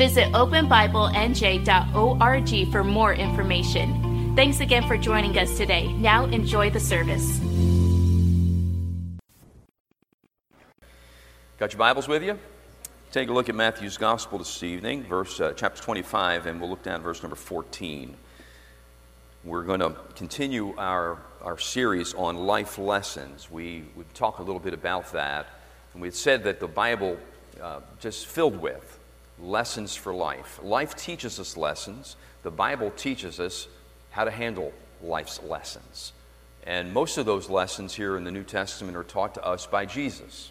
Visit openbiblenj.org for more information. Thanks again for joining us today. Now enjoy the service. Got your Bibles with you? Take a look at Matthew's Gospel this evening, verse uh, chapter 25, and we'll look down verse number 14. We're going to continue our, our series on life lessons. We would talk a little bit about that, and we had said that the Bible uh, just filled with lessons for life. Life teaches us lessons. The Bible teaches us how to handle life's lessons. And most of those lessons here in the New Testament are taught to us by Jesus,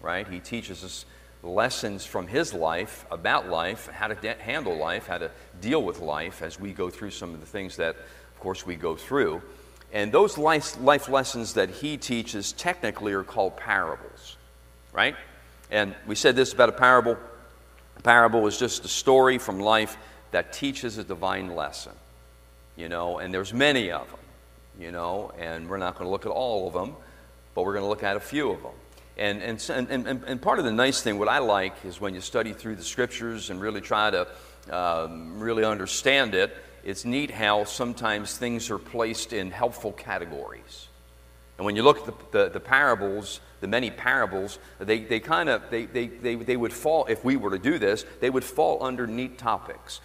right? He teaches us lessons from his life about life, how to de- handle life, how to deal with life as we go through some of the things that, of course, we go through. And those life, life lessons that he teaches technically are called parables, right? And we said this about a parable parable is just a story from life that teaches a divine lesson, you know, and there's many of them, you know, and we're not going to look at all of them, but we're going to look at a few of them. And, and, and, and, part of the nice thing, what I like, is when you study through the scriptures and really try to um, really understand it, it's neat how sometimes things are placed in helpful categories. And when you look at the, the, the parables, the many parables, they, they kind of, they, they, they, they would fall, if we were to do this, they would fall under neat topics.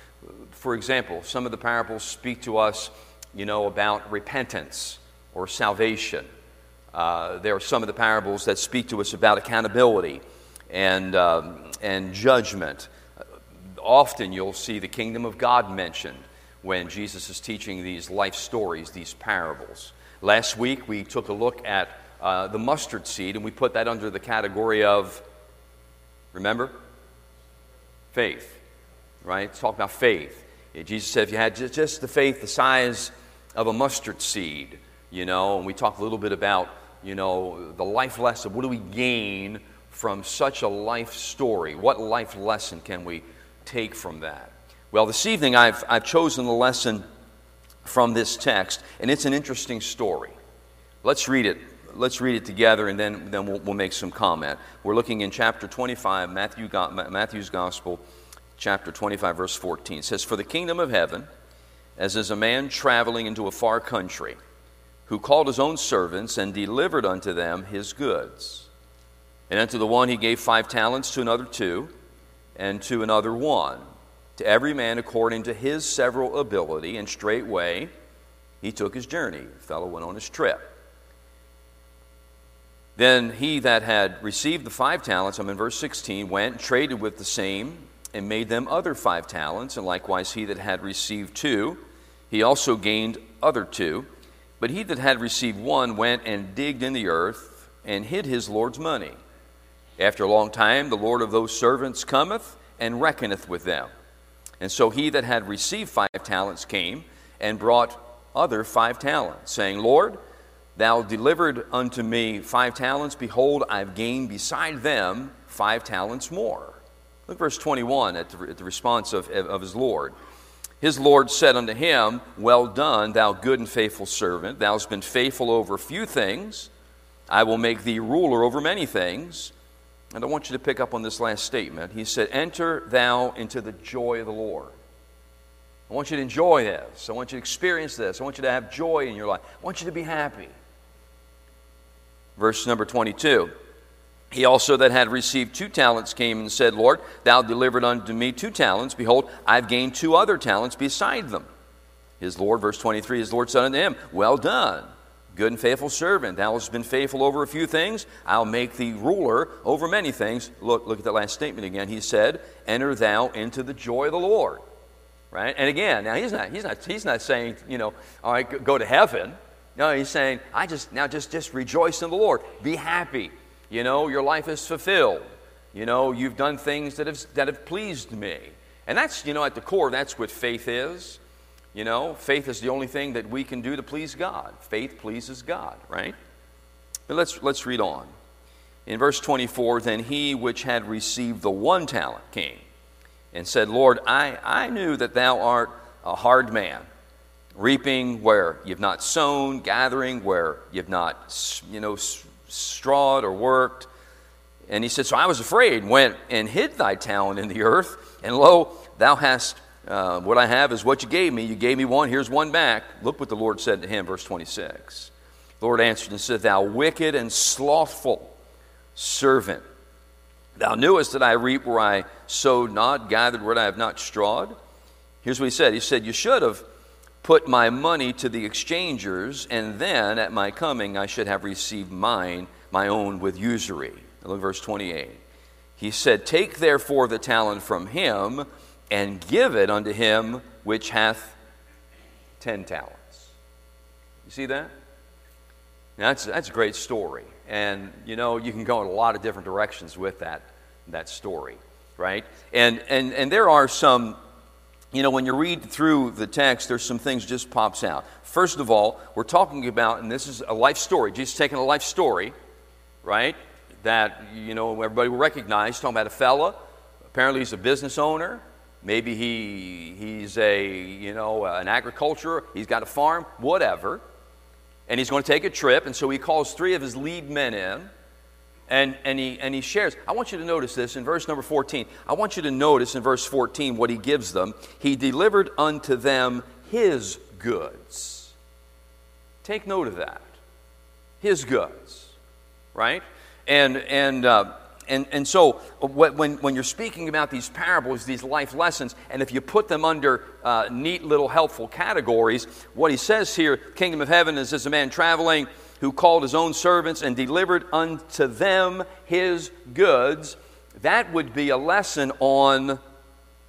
For example, some of the parables speak to us, you know, about repentance or salvation. Uh, there are some of the parables that speak to us about accountability and, um, and judgment. Often you'll see the kingdom of God mentioned when Jesus is teaching these life stories, these parables. Last week we took a look at uh, the mustard seed, and we put that under the category of, remember? Faith, right? Let's talk about faith. Jesus said if you had just the faith the size of a mustard seed, you know, and we talked a little bit about, you know, the life lesson. What do we gain from such a life story? What life lesson can we take from that? Well, this evening I've, I've chosen the lesson from this text, and it's an interesting story. Let's read it let's read it together and then, then we'll, we'll make some comment. We're looking in chapter 25, Matthew, Matthew's Gospel, chapter 25, verse 14. It says, For the kingdom of heaven, as is a man traveling into a far country, who called his own servants and delivered unto them his goods. And unto the one he gave five talents, to another two, and to another one, to every man according to his several ability, and straightway he took his journey. The fellow went on his trip. Then he that had received the five talents, I'm in verse 16, went and traded with the same and made them other five talents. And likewise he that had received two, he also gained other two. But he that had received one went and digged in the earth and hid his Lord's money. After a long time, the Lord of those servants cometh and reckoneth with them. And so he that had received five talents came and brought other five talents, saying, Lord, Thou delivered unto me five talents. Behold, I've gained beside them five talents more. Look verse 21 at the, at the response of, of his Lord. His Lord said unto him, Well done, thou good and faithful servant. Thou hast been faithful over few things. I will make thee ruler over many things. And I want you to pick up on this last statement. He said, Enter thou into the joy of the Lord. I want you to enjoy this. I want you to experience this. I want you to have joy in your life. I want you to be happy. Verse number 22. He also that had received two talents came and said, Lord, thou delivered unto me two talents. Behold, I've gained two other talents beside them. His Lord, verse 23, his Lord said unto him, Well done, good and faithful servant. Thou hast been faithful over a few things. I'll make thee ruler over many things. Look, look at that last statement again. He said, Enter thou into the joy of the Lord. Right? And again, now he's not, he's not, he's not saying, you know, all right, go to heaven. No, he's saying, I just now just just rejoice in the Lord. Be happy. You know, your life is fulfilled. You know, you've done things that have that have pleased me. And that's, you know, at the core, that's what faith is. You know, faith is the only thing that we can do to please God. Faith pleases God, right? But let's, let's read on. In verse 24, then he which had received the one talent came and said, Lord, I, I knew that thou art a hard man, reaping where you've not sown, gathering where you've not, you know, strawed or worked. And he said, So I was afraid, went and hid thy talent in the earth, and lo, thou hast uh, what I have is what you gave me. You gave me one, here's one back. Look what the Lord said to him, verse 26. The Lord answered and said, Thou wicked and slothful servant, thou knewest that I reap where I sowed not, gathered where I have not strawed. Here's what he said He said, You should have put my money to the exchangers, and then at my coming I should have received mine, my own, with usury. Look verse 28. He said, Take therefore the talent from him and give it unto him which hath ten talents. You see that? Now, that's, that's a great story. And, you know, you can go in a lot of different directions with that, that story, right? And, and, and there are some, you know, when you read through the text, there's some things just pops out. First of all, we're talking about, and this is a life story. Jesus taking a life story, right? That, you know, everybody will recognize. Talking about a fella. Apparently, he's a business owner. Maybe he, he's a, you know, an agriculture, he's got a farm, whatever. And he's going to take a trip, and so he calls three of his lead men in, and, and, he, and he shares. I want you to notice this in verse number 14. I want you to notice in verse 14 what he gives them. He delivered unto them his goods. Take note of that. His goods, right? And, and, uh, and, and so, when, when you're speaking about these parables, these life lessons, and if you put them under uh, neat little helpful categories, what he says here, kingdom of heaven is as a man traveling who called his own servants and delivered unto them his goods. That would be a lesson on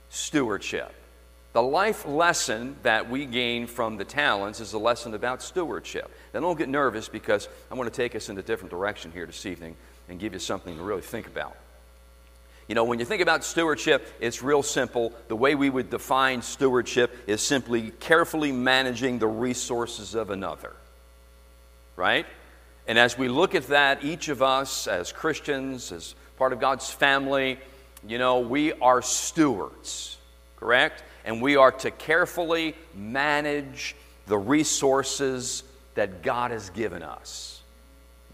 stewardship. The life lesson that we gain from the talents is a lesson about stewardship. Now, don't get nervous because I'm going to take us in a different direction here this evening and give you something to really think about. You know, when you think about stewardship, it's real simple. The way we would define stewardship is simply carefully managing the resources of another. Right? And as we look at that, each of us as Christians, as part of God's family, you know, we are stewards, correct? And we are to carefully manage the resources that God has given us.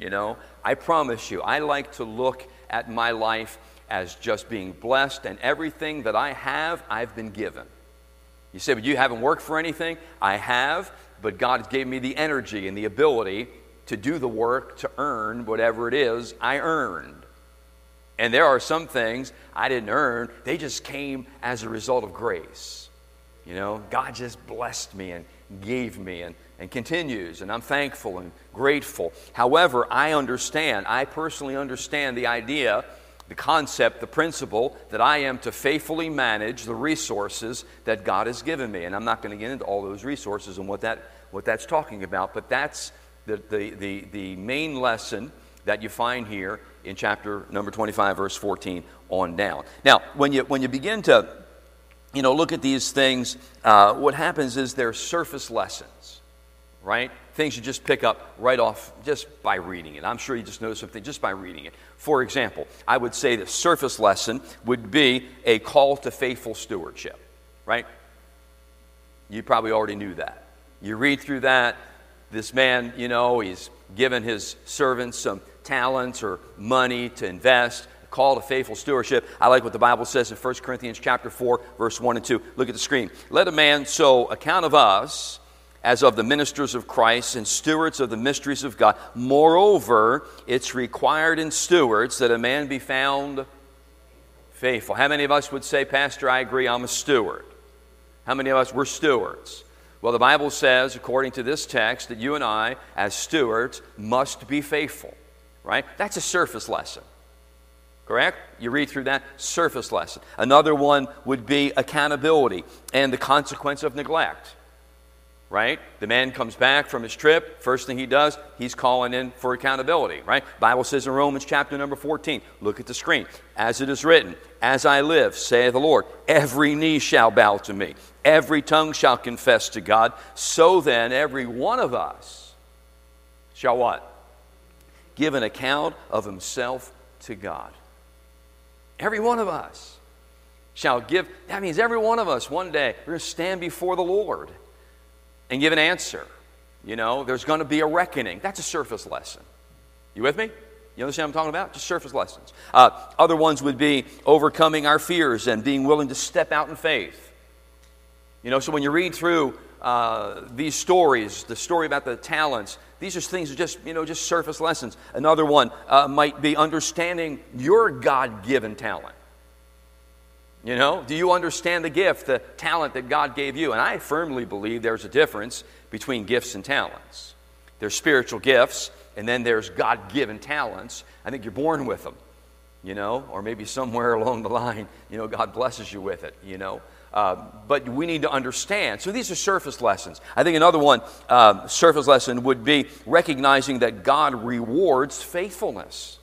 You know, I promise you, I like to look at my life as just being blessed, and everything that I have, I've been given. You say, but you haven't worked for anything? I have, but God gave me the energy and the ability to do the work to earn whatever it is I earned. And there are some things I didn't earn, they just came as a result of grace. You know, God just blessed me and gave me. And and continues, and I'm thankful and grateful. However, I understand, I personally understand the idea, the concept, the principle that I am to faithfully manage the resources that God has given me. And I'm not going to get into all those resources and what, that, what that's talking about, but that's the, the, the, the main lesson that you find here in chapter number 25, verse 14 on down. Now, when you, when you begin to you know, look at these things, uh, what happens is they're surface lessons right? Things you just pick up right off just by reading it. I'm sure you just know something just by reading it. For example, I would say the surface lesson would be a call to faithful stewardship, right? You probably already knew that. You read through that, this man, you know, he's given his servants some talents or money to invest call to faithful stewardship. I like what the Bible says in 1 Corinthians chapter 4, verse 1 and 2. Look at the screen. Let a man so account of us as of the ministers of Christ and stewards of the mysteries of God. Moreover, it's required in stewards that a man be found faithful. How many of us would say, Pastor, I agree, I'm a steward? How many of us were stewards? Well, the Bible says, according to this text, that you and I, as stewards, must be faithful, right? That's a surface lesson. Correct? You read through that surface lesson. Another one would be accountability and the consequence of neglect right? The man comes back from his trip. First thing he does, he's calling in for accountability, right? Bible says in Romans chapter number 14, look at the screen. As it is written, as I live, saith the Lord, every knee shall bow to me, every tongue shall confess to God. So then, every one of us shall what? Give an account of himself to God. Every one of us shall give. That means every one of us one day, we're going to stand before the Lord and give an answer. You know, there's going to be a reckoning. That's a surface lesson. You with me? You understand what I'm talking about? Just surface lessons. Uh, other ones would be overcoming our fears and being willing to step out in faith. You know, so when you read through uh, these stories, the story about the talents, these are things that just, you know, just surface lessons. Another one uh, might be understanding your God given talent. You know, do you understand the gift, the talent that God gave you? And I firmly believe there's a difference between gifts and talents. There's spiritual gifts, and then there's God given talents. I think you're born with them, you know, or maybe somewhere along the line, you know, God blesses you with it, you know. Uh, but we need to understand. So these are surface lessons. I think another one, uh, surface lesson, would be recognizing that God rewards faithfulness.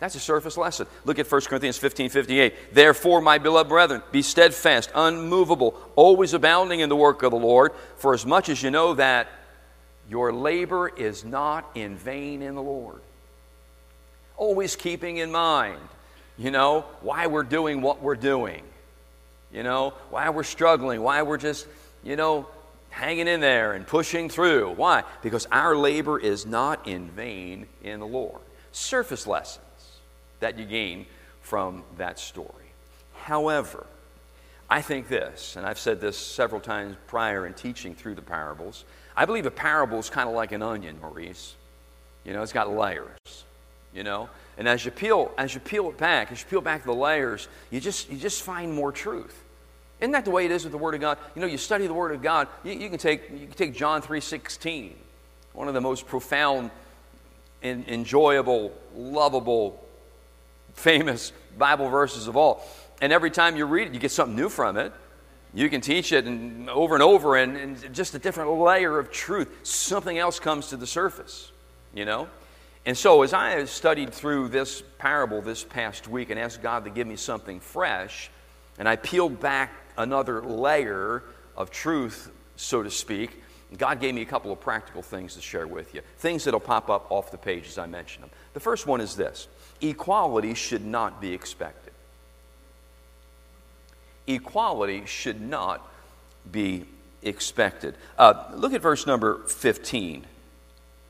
That's a surface lesson. Look at 1 Corinthians 15 58. Therefore, my beloved brethren, be steadfast, unmovable, always abounding in the work of the Lord, for as much as you know that your labor is not in vain in the Lord. Always keeping in mind, you know, why we're doing what we're doing, you know, why we're struggling, why we're just, you know, hanging in there and pushing through. Why? Because our labor is not in vain in the Lord. Surface lesson that you gain from that story. However, I think this, and I've said this several times prior in teaching through the parables. I believe a parable is kind of like an onion, Maurice. You know, it's got layers. You know, and as you peel, as you peel it back, as you peel back the layers, you just you just find more truth. Isn't that the way it is with the Word of God? You know, you study the Word of God. You, you can take you can take John three sixteen, one of the most profound, and enjoyable, lovable famous Bible verses of all. And every time you read it, you get something new from it. You can teach it and over and over, and, and just a different layer of truth. Something else comes to the surface, you know? And so, as I have studied through this parable this past week and asked God to give me something fresh, and I peeled back another layer of truth, so to speak, God gave me a couple of practical things to share with you. Things that'll pop up off the page as I mention them. The first one is this equality should not be expected. Equality should not be expected. Uh, look at verse number 15.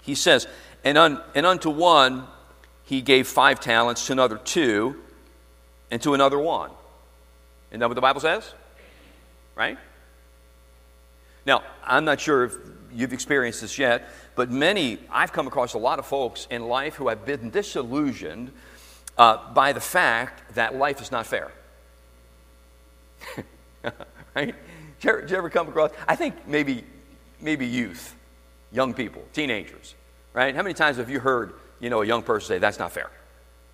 He says, and, un, and unto one he gave five talents, to another two, and to another one. Isn't that what the Bible says? Right? Now, I'm not sure if you've experienced this yet, but many, I've come across a lot of folks in life who have been disillusioned uh, by the fact that life is not fair. right? Did you, ever, did you ever come across? I think maybe, maybe youth, young people, teenagers, right? How many times have you heard, you know, a young person say, that's not fair?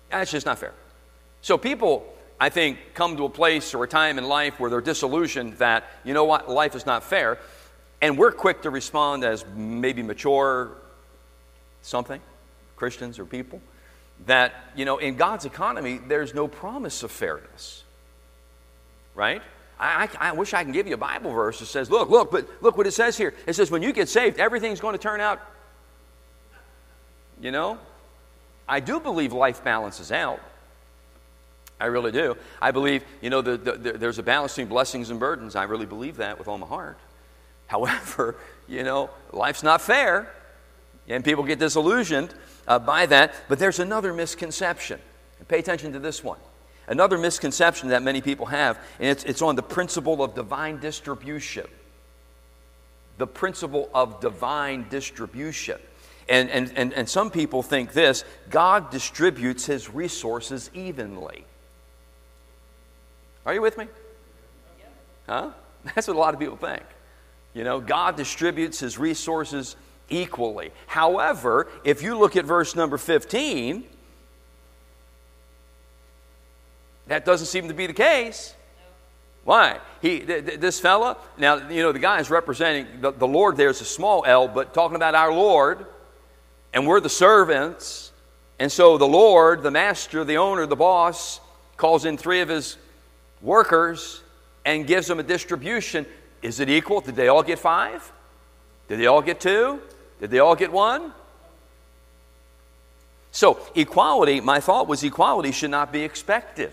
That's just not fair. So people, I think, come to a place or a time in life where they're disillusioned that, you know what, life is not fair. And we're quick to respond as maybe mature something, Christians or people, that, you know, in God's economy, there's no promise of fairness. Right? I, I, wish I can give you a Bible verse that says, look, look, but look what it says here. It says, when you get saved, everything's going to turn out, you know? I do believe life balances out. I really do. I believe, you know, the, the, the, there's a balance between blessings and burdens. I really believe that with all my heart. However, you know, life's not fair, and people get disillusioned uh, by that. But there's another misconception. And pay attention to this one. Another misconception that many people have, and it's, it's on the principle of divine distribution. The principle of divine distribution. And, and, and, and some people think this God distributes his resources evenly. Are you with me? Huh? That's what a lot of people think. You know, God distributes his resources equally. However, if you look at verse number 15, that doesn't seem to be the case. Why? He, th- th- this fella, now, you know, the guy is representing the, the Lord there's a small L, but talking about our Lord, and we're the servants. And so the Lord, the master, the owner, the boss, calls in three of his workers and gives them a distribution. Is it equal? Did they all get five? Did they all get two? Did they all get one? So, equality, my thought was equality should not be expected.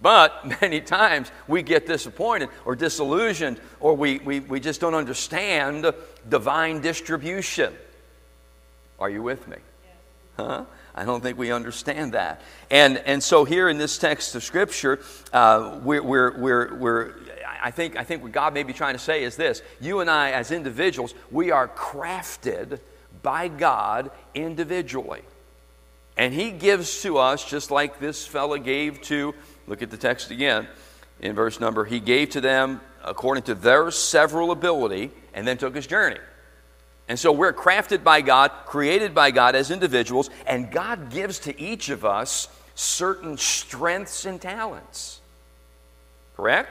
But many times we get disappointed or disillusioned or we, we, we just don't understand divine distribution. Are you with me? Huh? I don't think we understand that. And, and so here in this text of Scripture, uh, we're, we're, we're, we're, I, think, I think what God may be trying to say is this you and I, as individuals, we are crafted by God individually. And He gives to us, just like this fella gave to, look at the text again in verse number, He gave to them according to their several ability and then took His journey. And so we're crafted by God, created by God as individuals, and God gives to each of us certain strengths and talents. Correct?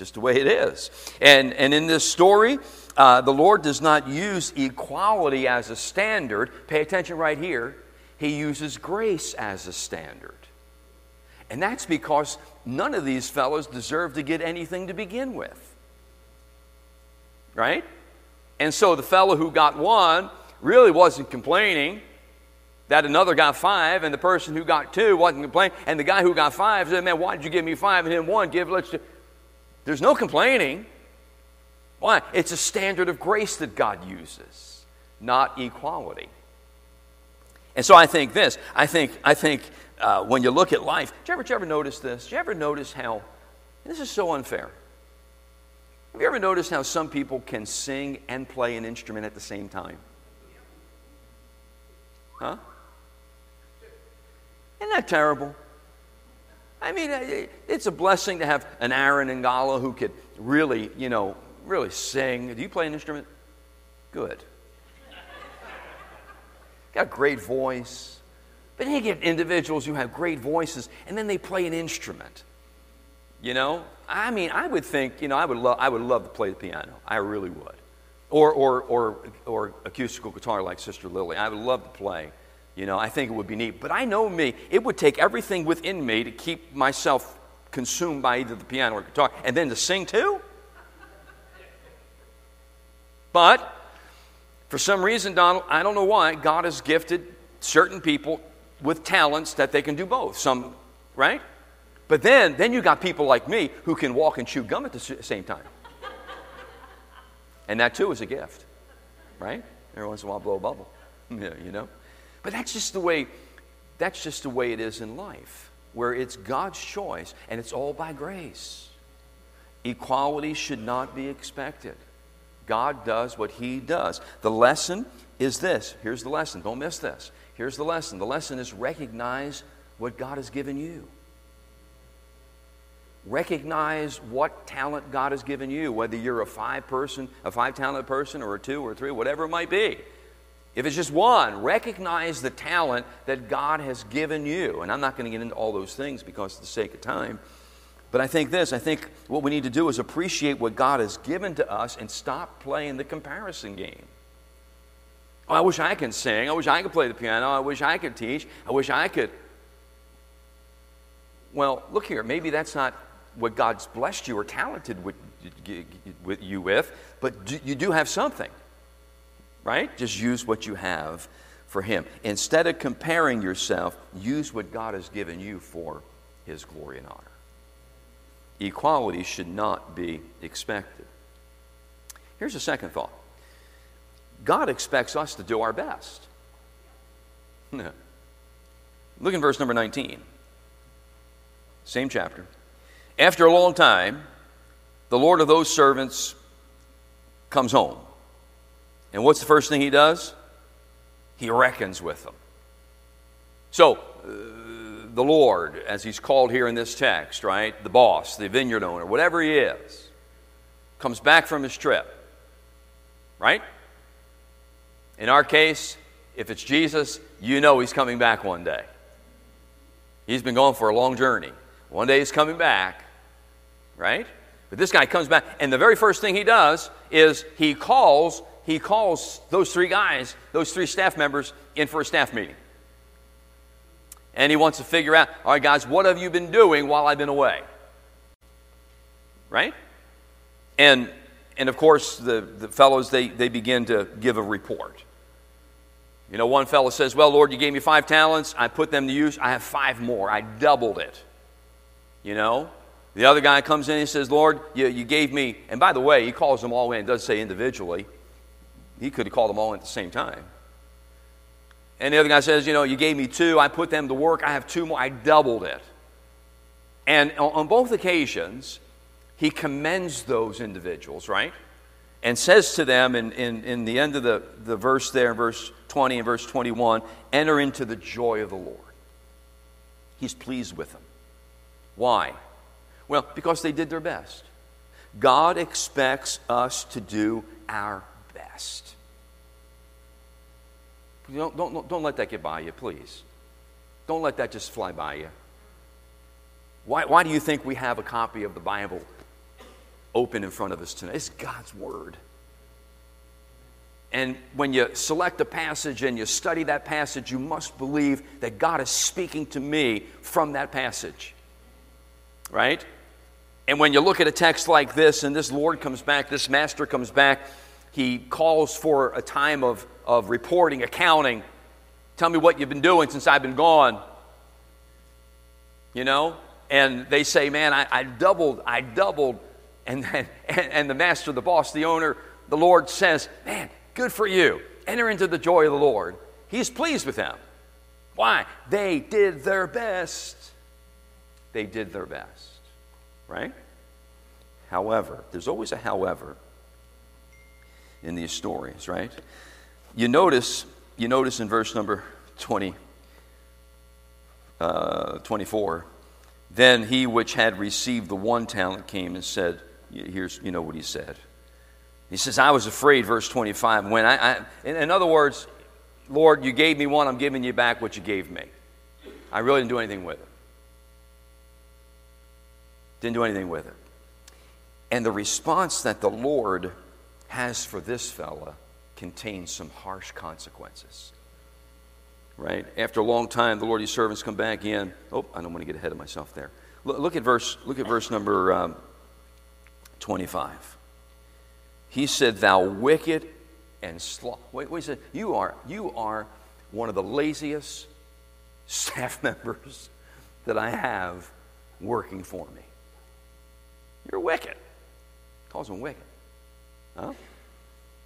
Just the way it is. And, and in this story, uh, the Lord does not use equality as a standard. Pay attention right here. He uses grace as a standard. And that's because none of these fellows deserve to get anything to begin with. Right? And so the fellow who got one really wasn't complaining that another got five, and the person who got two wasn't complaining, and the guy who got five said, Man, why did you give me five and him one? Give, let's do. There's no complaining. Why? It's a standard of grace that God uses, not equality. And so I think this. I think, I think uh, when you look at life, did you, ever, did you ever notice this? Did you ever notice how this is so unfair? Have you ever noticed how some people can sing and play an instrument at the same time? Huh? Isn't that terrible? I mean, it's a blessing to have an Aaron and Gala who could really, you know, really sing. Do you play an instrument? Good. Got a great voice. But then you get individuals who have great voices and then they play an instrument. You know, I mean, I would think, you know, I would, love, I would love to play the piano. I really would. Or, or, or, or acoustical guitar like Sister Lily. I would love to play. You know, I think it would be neat. But I know me, it would take everything within me to keep myself consumed by either the piano or guitar. And then to sing too? But for some reason, Donald, I don't know why, God has gifted certain people with talents that they can do both. Some, right? But then, then you got people like me who can walk and chew gum at the same time. And that too is a gift, right? Every once in a while, blow a bubble, yeah, you know. But that's just the way. That's just the way it is in life, where it's God's choice and it's all by grace. Equality should not be expected. God does what He does. The lesson is this. Here's the lesson. Don't miss this. Here's the lesson. The lesson is recognize what God has given you. Recognize what talent God has given you, whether you're a five person, a five talent person, or a two or three, whatever it might be. If it's just one, recognize the talent that God has given you. And I'm not going to get into all those things because of the sake of time. But I think this I think what we need to do is appreciate what God has given to us and stop playing the comparison game. Oh, I wish I could sing. I wish I could play the piano. I wish I could teach. I wish I could. Well, look here. Maybe that's not what God's blessed you or talented with, with you with, but you do have something, right? Just use what you have for Him. Instead of comparing yourself, use what God has given you for His glory and honor. Equality should not be expected. Here's a second thought God expects us to do our best. Look in verse number 19. Same chapter. After a long time, the Lord of those servants comes home. And what's the first thing he does? He reckons with them. So, uh, the Lord, as he's called here in this text, right? The boss, the vineyard owner, whatever he is, comes back from his trip, right? In our case, if it's Jesus, you know he's coming back one day. He's been gone for a long journey. One day he's coming back, right? But this guy comes back, and the very first thing he does is he calls he calls those three guys, those three staff members, in for a staff meeting. And he wants to figure out, all right, guys, what have you been doing while I've been away? Right? And and of course the, the fellows they, they begin to give a report. You know, one fellow says, Well, Lord, you gave me five talents, I put them to use, I have five more, I doubled it. You know? The other guy comes in and says, Lord, you, you gave me, and by the way, he calls them all in, doesn't say individually. He could have called them all at the same time. And the other guy says, You know, you gave me two, I put them to work, I have two more, I doubled it. And on both occasions, he commends those individuals, right? And says to them in, in, in the end of the, the verse there, verse 20 and verse 21, enter into the joy of the Lord. He's pleased with them. Why? Well, because they did their best. God expects us to do our best. Don't, don't, don't let that get by you, please. Don't let that just fly by you. Why, why do you think we have a copy of the Bible open in front of us tonight? It's God's Word. And when you select a passage and you study that passage, you must believe that God is speaking to me from that passage. Right? And when you look at a text like this, and this Lord comes back, this Master comes back, he calls for a time of, of reporting, accounting. Tell me what you've been doing since I've been gone. You know? And they say, Man, I, I doubled, I doubled. And, and, and the master, the boss, the owner, the Lord says, Man, Good for you. Enter into the joy of the Lord. He's pleased with them. Why? They did their best. They did their best. Right? However, there's always a however in these stories, right? You notice, you notice in verse number 20, uh, 24, then he which had received the one talent came and said, here's, you know what he said. He says, I was afraid, verse 25. When I, I in, in, other words, Lord, you gave me one, I'm giving you back what you gave me. I really didn't do anything with it. Didn't do anything with it. And the response that the Lord has for this fella contains some harsh consequences. Right? After a long time, the Lord's servants come back in. Oh, I don't want to get ahead of myself there. Look, look at verse. Look at verse number um, 25. He said, Thou wicked and sloth. Wait, wait, he said, you are, you are one of the laziest staff members that I have working for me. You're wicked. Calls him wicked. Huh?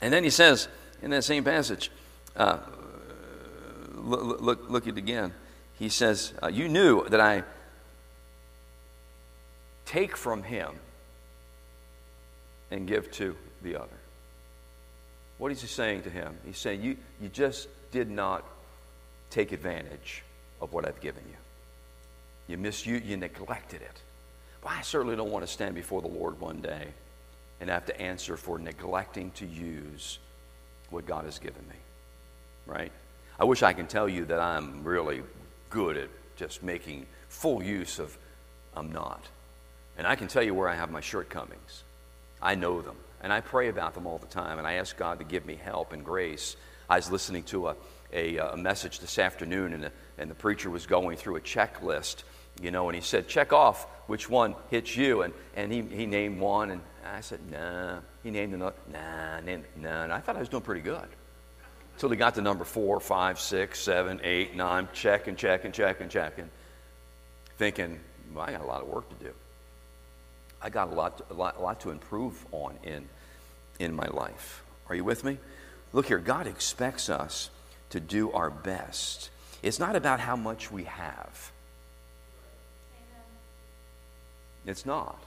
And then he says in that same passage, uh, look, look, look at it again. He says, uh, You knew that I take from him and give to the other. What is he saying to him? He's saying, You, you just did not take advantage of what I've given you. You misused, you neglected it. Well, I certainly don't want to stand before the Lord one day and have to answer for neglecting to use what God has given me. Right? I wish I can tell you that I'm really good at just making full use of, I'm not. And I can tell you where I have my shortcomings. I know them. And I pray about them all the time. And I ask God to give me help and grace. I was listening to a, a, a message this afternoon, and the, and the preacher was going through a checklist, you know, and he said, check off which one hits you. And, and he, he named one, and I said, nah. He named another, nah, named, nah. And I thought I was doing pretty good. Until he got to number four, five, six, seven, eight, nine, checking, checking, checking, checking, thinking, well, I got a lot of work to do. I got a lot, a lot, a lot to improve on in, in my life. Are you with me? Look here, God expects us to do our best. It's not about how much we have. It's not.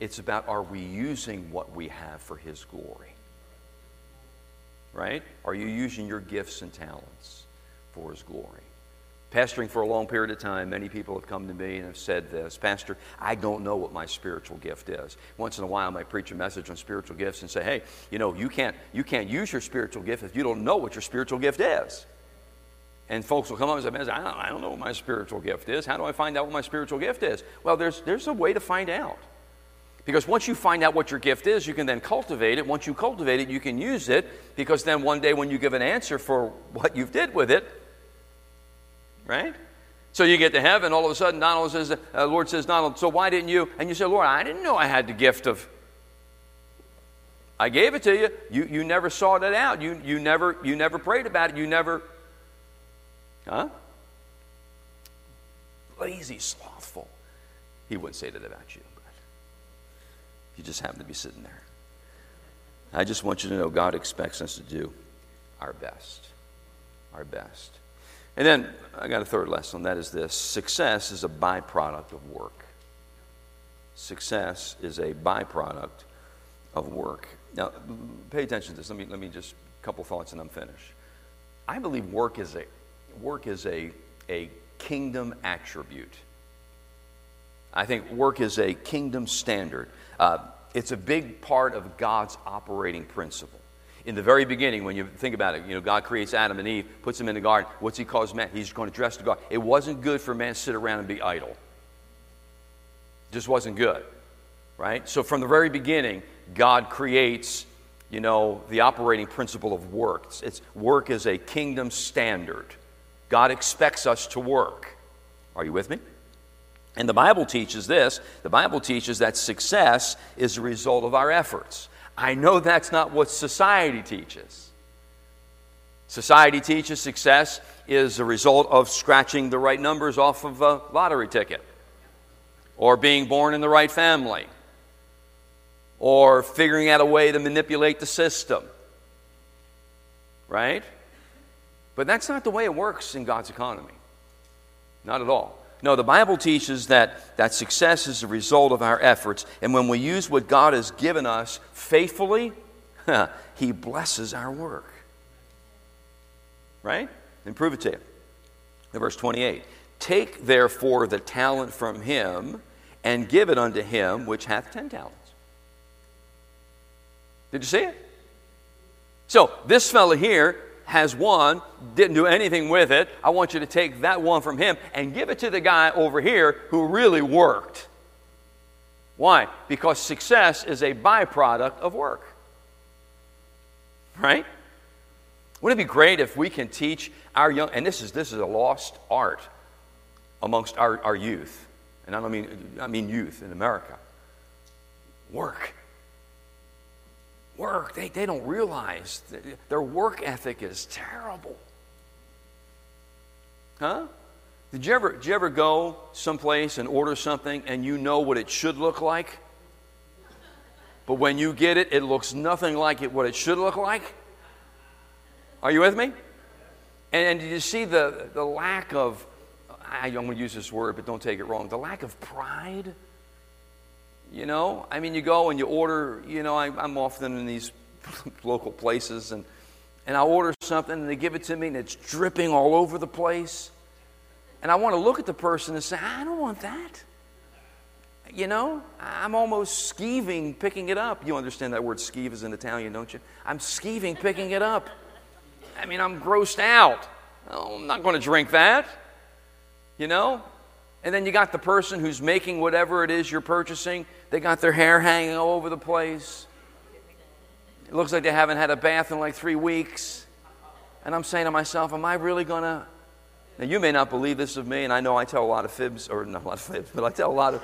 It's about are we using what we have for His glory? Right? Are you using your gifts and talents for His glory? Pastoring for a long period of time, many people have come to me and have said this Pastor, I don't know what my spiritual gift is. Once in a while, I might preach a message on spiritual gifts and say, hey, you know, you can't, you can't use your spiritual gift if you don't know what your spiritual gift is. And folks will come up and say, Man, I don't, I don't know what my spiritual gift is. How do I find out what my spiritual gift is? Well, there's, there's a way to find out. Because once you find out what your gift is, you can then cultivate it. Once you cultivate it, you can use it. Because then one day when you give an answer for what you've did with it, right? So you get to heaven, all of a sudden Donald says, uh, Lord says, Donald, so why didn't you? And you say, Lord, I didn't know I had the gift of. I gave it to you. You, you never sought it out. You, you, never, you never prayed about it. You never. Huh? Lazy, slothful. He wouldn't say that about you. but You just happen to be sitting there. I just want you to know God expects us to do our best. Our best. And then I got a third lesson, that is this success is a byproduct of work. Success is a byproduct of work. Now, pay attention to this. Let me, let me just a couple thoughts and I'm finished. I believe work is a, work is a, a kingdom attribute. I think work is a kingdom standard. Uh, it's a big part of God's operating principle. In the very beginning, when you think about it, you know, God creates Adam and Eve, puts them in the garden. What's He calls man? He's going to dress to God. It wasn't good for man to sit around and be idle. Just wasn't good, right? So from the very beginning, God creates, you know, the operating principle of work. It's, it's work is a kingdom standard. God expects us to work. Are you with me? And the Bible teaches this the Bible teaches that success is a result of our efforts. I know that's not what society teaches. Society teaches success is a result of scratching the right numbers off of a lottery ticket, or being born in the right family, or figuring out a way to manipulate the system. Right? But that's not the way it works in God's economy. Not at all. No, the Bible teaches that, that success is a result of our efforts. And when we use what God has given us faithfully, He blesses our work. Right? And prove it to you. In verse 28 Take therefore the talent from him and give it unto him which hath ten talents. Did you see it? So, this fellow here has one, didn't do anything with it. I want you to take that one from him and give it to the guy over here who really worked. Why? Because success is a byproduct of work. Right? Wouldn't it be great if we can teach our young, and this is, this is a lost art amongst our, our youth, and I don't mean, I mean youth in America. Work work. They, they don't realize their work ethic is terrible. Huh? Did you, ever, did you ever go someplace and order something and you know what it should look like? But when you get it, it looks nothing like it, what it should look like? Are you with me? And, and did you see the, the lack of, I don't want to use this word, but don't take it wrong, the lack of pride? You know, I mean, you go and you order, you know, I, am often in these local places and, and I order something and they give it to me and it's dripping all over the place. And I want to look at the person and say, I don't want that. You know, I'm almost skeeving picking it up. You understand that word skeeve is in Italian, don't you? I'm skeeving picking it up. I mean, I'm grossed out. Oh, I'm not going to drink that. You know? And then you got the person who's making whatever it is you're purchasing. They got their hair hanging all over the place. It looks like they haven't had a bath in like three weeks. And I'm saying to myself, Am I really going to? Now, you may not believe this of me, and I know I tell a lot of fibs, or not a lot of fibs, but I tell a lot of,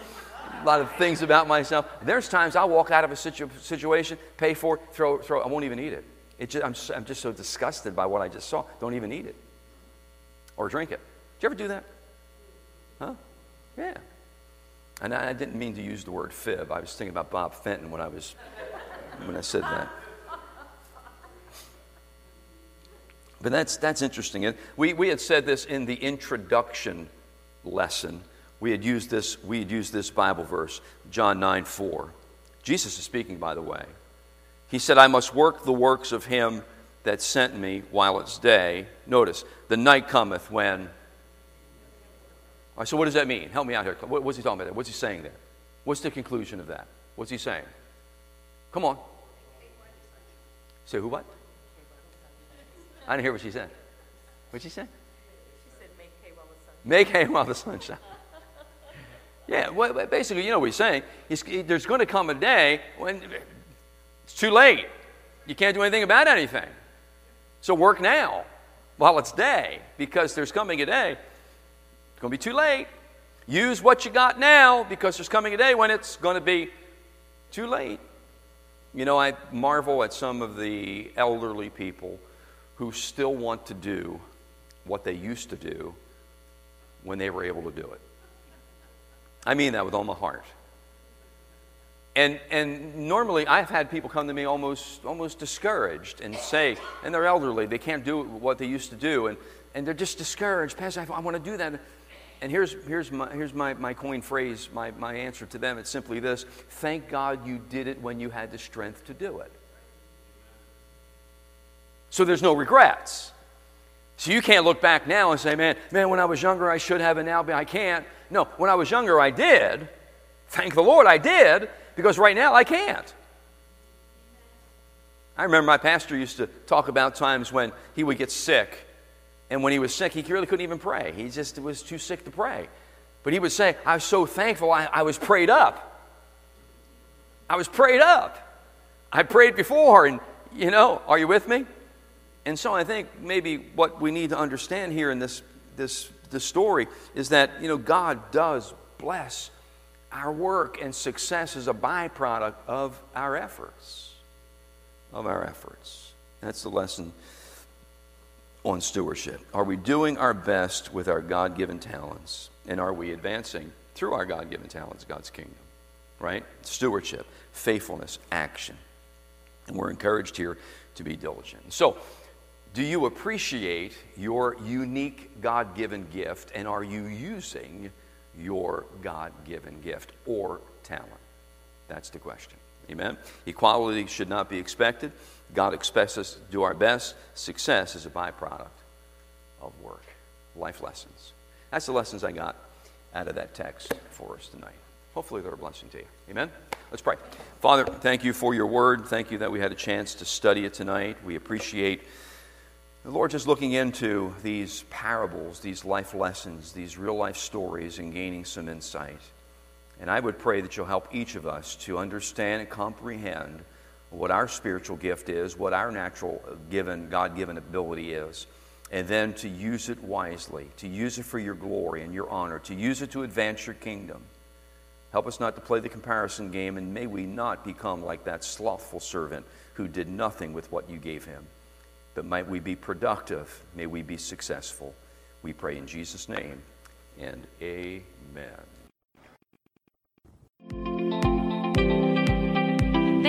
a lot of things about myself. There's times I'll walk out of a situ- situation, pay for it, throw, throw, I won't even eat it. it just, I'm, I'm just so disgusted by what I just saw. Don't even eat it or drink it. Did you ever do that? Yeah. And I didn't mean to use the word fib. I was thinking about Bob Fenton when I was when I said that. But that's that's interesting. We we had said this in the introduction lesson. We had used this, we had used this Bible verse, John 9 4. Jesus is speaking, by the way. He said, I must work the works of him that sent me while it's day. Notice, the night cometh when Right, so what does that mean? Help me out here. What, what's he talking about? What's he saying there? What's the conclusion of that? What's he saying? Come on. Say who what? I didn't hear what she said. What'd she say? She said, make hay while the sun Make hay while the sun shines. Yeah, well, basically, you know what he's saying. He's, there's going to come a day when it's too late. You can't do anything about anything. So work now while it's day, because there's coming a day. It's going to be too late. Use what you got now, because there's coming a day when it's going to be too late. You know, I marvel at some of the elderly people who still want to do what they used to do when they were able to do it. I mean that with all my heart. And, and normally I've had people come to me almost, almost discouraged and say, and they're elderly, they can't do what they used to do, and, and they're just discouraged. Pastor, I, I want to do that. And here's, here's, my, here's my, my coin phrase, my, my answer to them. It's simply this Thank God you did it when you had the strength to do it. So there's no regrets. So you can't look back now and say, man, man, when I was younger I should have, and now I can't. No, when I was younger I did. Thank the Lord I did, because right now I can't. I remember my pastor used to talk about times when he would get sick. And when he was sick, he really couldn't even pray. He just was too sick to pray. But he would say, I was so thankful I, I was prayed up. I was prayed up. I prayed before, and you know, are you with me? And so I think maybe what we need to understand here in this, this, this story is that, you know, God does bless our work and success is a byproduct of our efforts. Of our efforts. That's the lesson on stewardship. Are we doing our best with our God given talents? And are we advancing through our God given talents God's kingdom? Right? Stewardship, faithfulness, action. And we're encouraged here to be diligent. So, do you appreciate your unique God given gift and are you using your God given gift or talent? That's the question. Amen? Equality should not be expected. God expects us to do our best. Success is a byproduct of work. Life lessons. That's the lessons I got out of that text for us tonight. Hopefully, they're a blessing to you. Amen? Let's pray. Father, thank you for your word. Thank you that we had a chance to study it tonight. We appreciate the Lord just looking into these parables, these life lessons, these real life stories, and gaining some insight. And I would pray that you'll help each of us to understand and comprehend what our spiritual gift is, what our natural given, God given ability is, and then to use it wisely, to use it for your glory and your honor, to use it to advance your kingdom. Help us not to play the comparison game, and may we not become like that slothful servant who did nothing with what you gave him but might we be productive. May we be successful. We pray in Jesus' name and amen.